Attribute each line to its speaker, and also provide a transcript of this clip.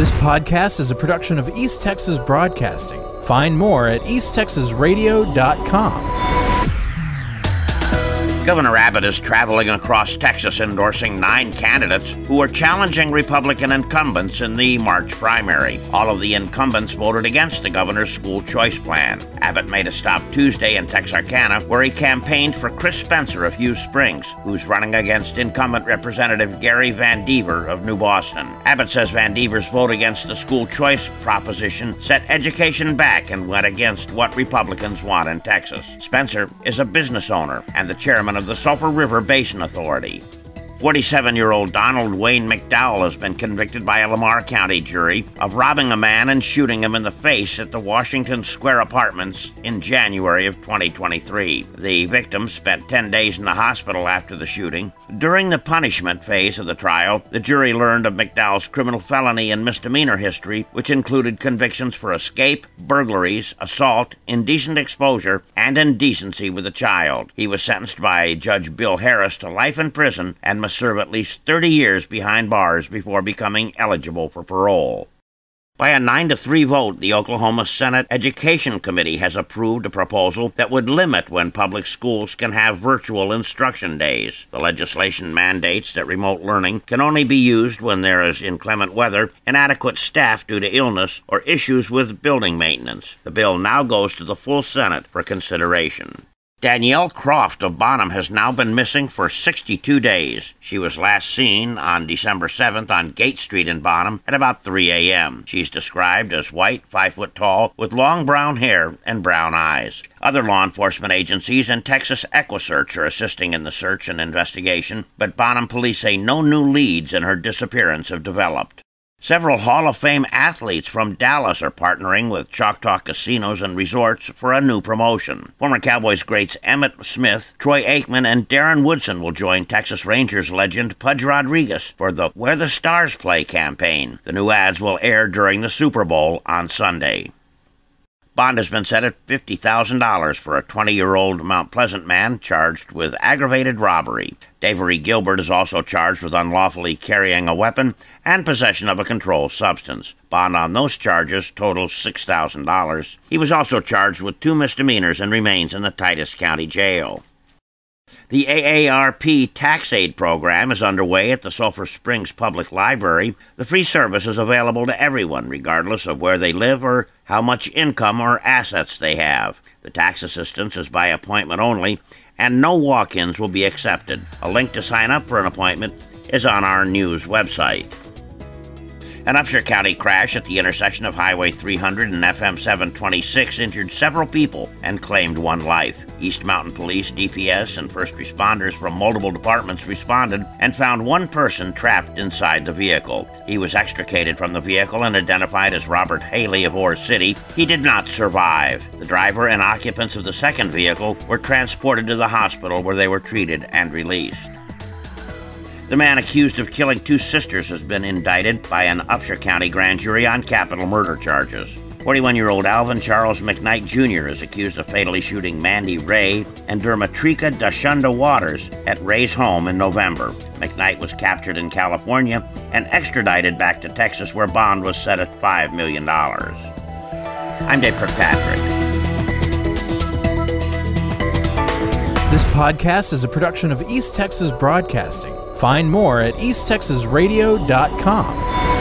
Speaker 1: This podcast is a production of East Texas Broadcasting. Find more at easttexasradio.com.
Speaker 2: Governor Abbott is traveling across Texas endorsing nine candidates who are challenging Republican incumbents in the March primary. All of the incumbents voted against the governor's school choice plan. Abbott made a stop Tuesday in Texarkana where he campaigned for Chris Spencer of Hughes Springs, who's running against incumbent Representative Gary VanDeaver of New Boston. Abbott says VanDeaver's vote against the school choice proposition set education back and went against what Republicans want in Texas. Spencer is a business owner and the chairman of the Sulphur River Basin Authority. 47 year old Donald Wayne McDowell has been convicted by a Lamar County jury of robbing a man and shooting him in the face at the Washington Square Apartments in January of 2023. The victim spent 10 days in the hospital after the shooting. During the punishment phase of the trial, the jury learned of McDowell's criminal felony and misdemeanor history, which included convictions for escape, burglaries, assault, indecent exposure, and indecency with a child. He was sentenced by Judge Bill Harris to life in prison and serve at least 30 years behind bars before becoming eligible for parole. By a 9 to 3 vote, the Oklahoma Senate Education Committee has approved a proposal that would limit when public schools can have virtual instruction days. The legislation mandates that remote learning can only be used when there is inclement weather, inadequate staff due to illness, or issues with building maintenance. The bill now goes to the full Senate for consideration. Danielle Croft of Bonham has now been missing for 62 days. She was last seen on December 7th on Gate Street in Bonham at about 3 a.m. She's described as white, 5 foot tall, with long brown hair and brown eyes. Other law enforcement agencies and Texas EquuSearch are assisting in the search and investigation, but Bonham police say no new leads in her disappearance have developed. Several Hall of Fame athletes from Dallas are partnering with Choctaw Casinos and Resorts for a new promotion. Former Cowboys greats Emmitt Smith, Troy Aikman, and Darren Woodson will join Texas Rangers legend Pudge Rodriguez for the Where the Stars Play campaign. The new ads will air during the Super Bowl on Sunday. Bond has been set at $50,000 for a 20 year old Mount Pleasant man charged with aggravated robbery. Davery Gilbert is also charged with unlawfully carrying a weapon and possession of a controlled substance. Bond on those charges totals $6,000. He was also charged with two misdemeanors and remains in the Titus County Jail. The AARP Tax-Aide Program is underway at the Sulphur Springs Public Library. The free service is available to everyone, regardless of where they live or how much income or assets they have. The tax assistance is by appointment only, and no walk ins will be accepted. A link to sign up for an appointment is on our news website. An Upshur County crash at the intersection of Highway 300 and FM 726 injured several people and claimed one life. East Mountain Police, DPS, and first responders from multiple departments responded and found one person trapped inside the vehicle. He was extricated from the vehicle and identified as Robert Haley of Ore City. He did not survive. The driver and occupants of the second vehicle were transported to the hospital where they were treated and released. The man accused of killing two sisters has been indicted by an Upshur County grand jury on capital murder charges. 41 year old Alvin Charles McKnight Jr. is accused of fatally shooting Mandy Ray and Dermatrika Dashunda Waters at Ray's home in November. McKnight was captured in California and extradited back to Texas, where bond was set at $5 million. I'm Dave Kirkpatrick.
Speaker 1: This podcast is a production of East Texas Broadcasting. Find more at easttexasradio.com.